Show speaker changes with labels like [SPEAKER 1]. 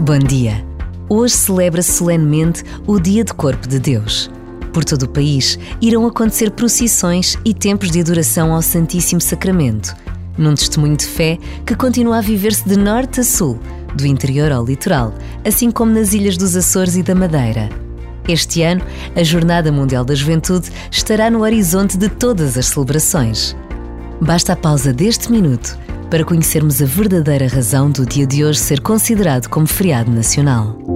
[SPEAKER 1] Bom dia. Hoje celebra-se solenemente o Dia de Corpo de Deus. Por todo o país irão acontecer procissões e tempos de adoração ao Santíssimo Sacramento, num testemunho de fé que continua a viver-se de norte a sul, do interior ao litoral, assim como nas ilhas dos Açores e da Madeira. Este ano, a Jornada Mundial da Juventude estará no horizonte de todas as celebrações. Basta a pausa deste minuto para conhecermos a verdadeira razão do dia de hoje ser considerado como feriado nacional.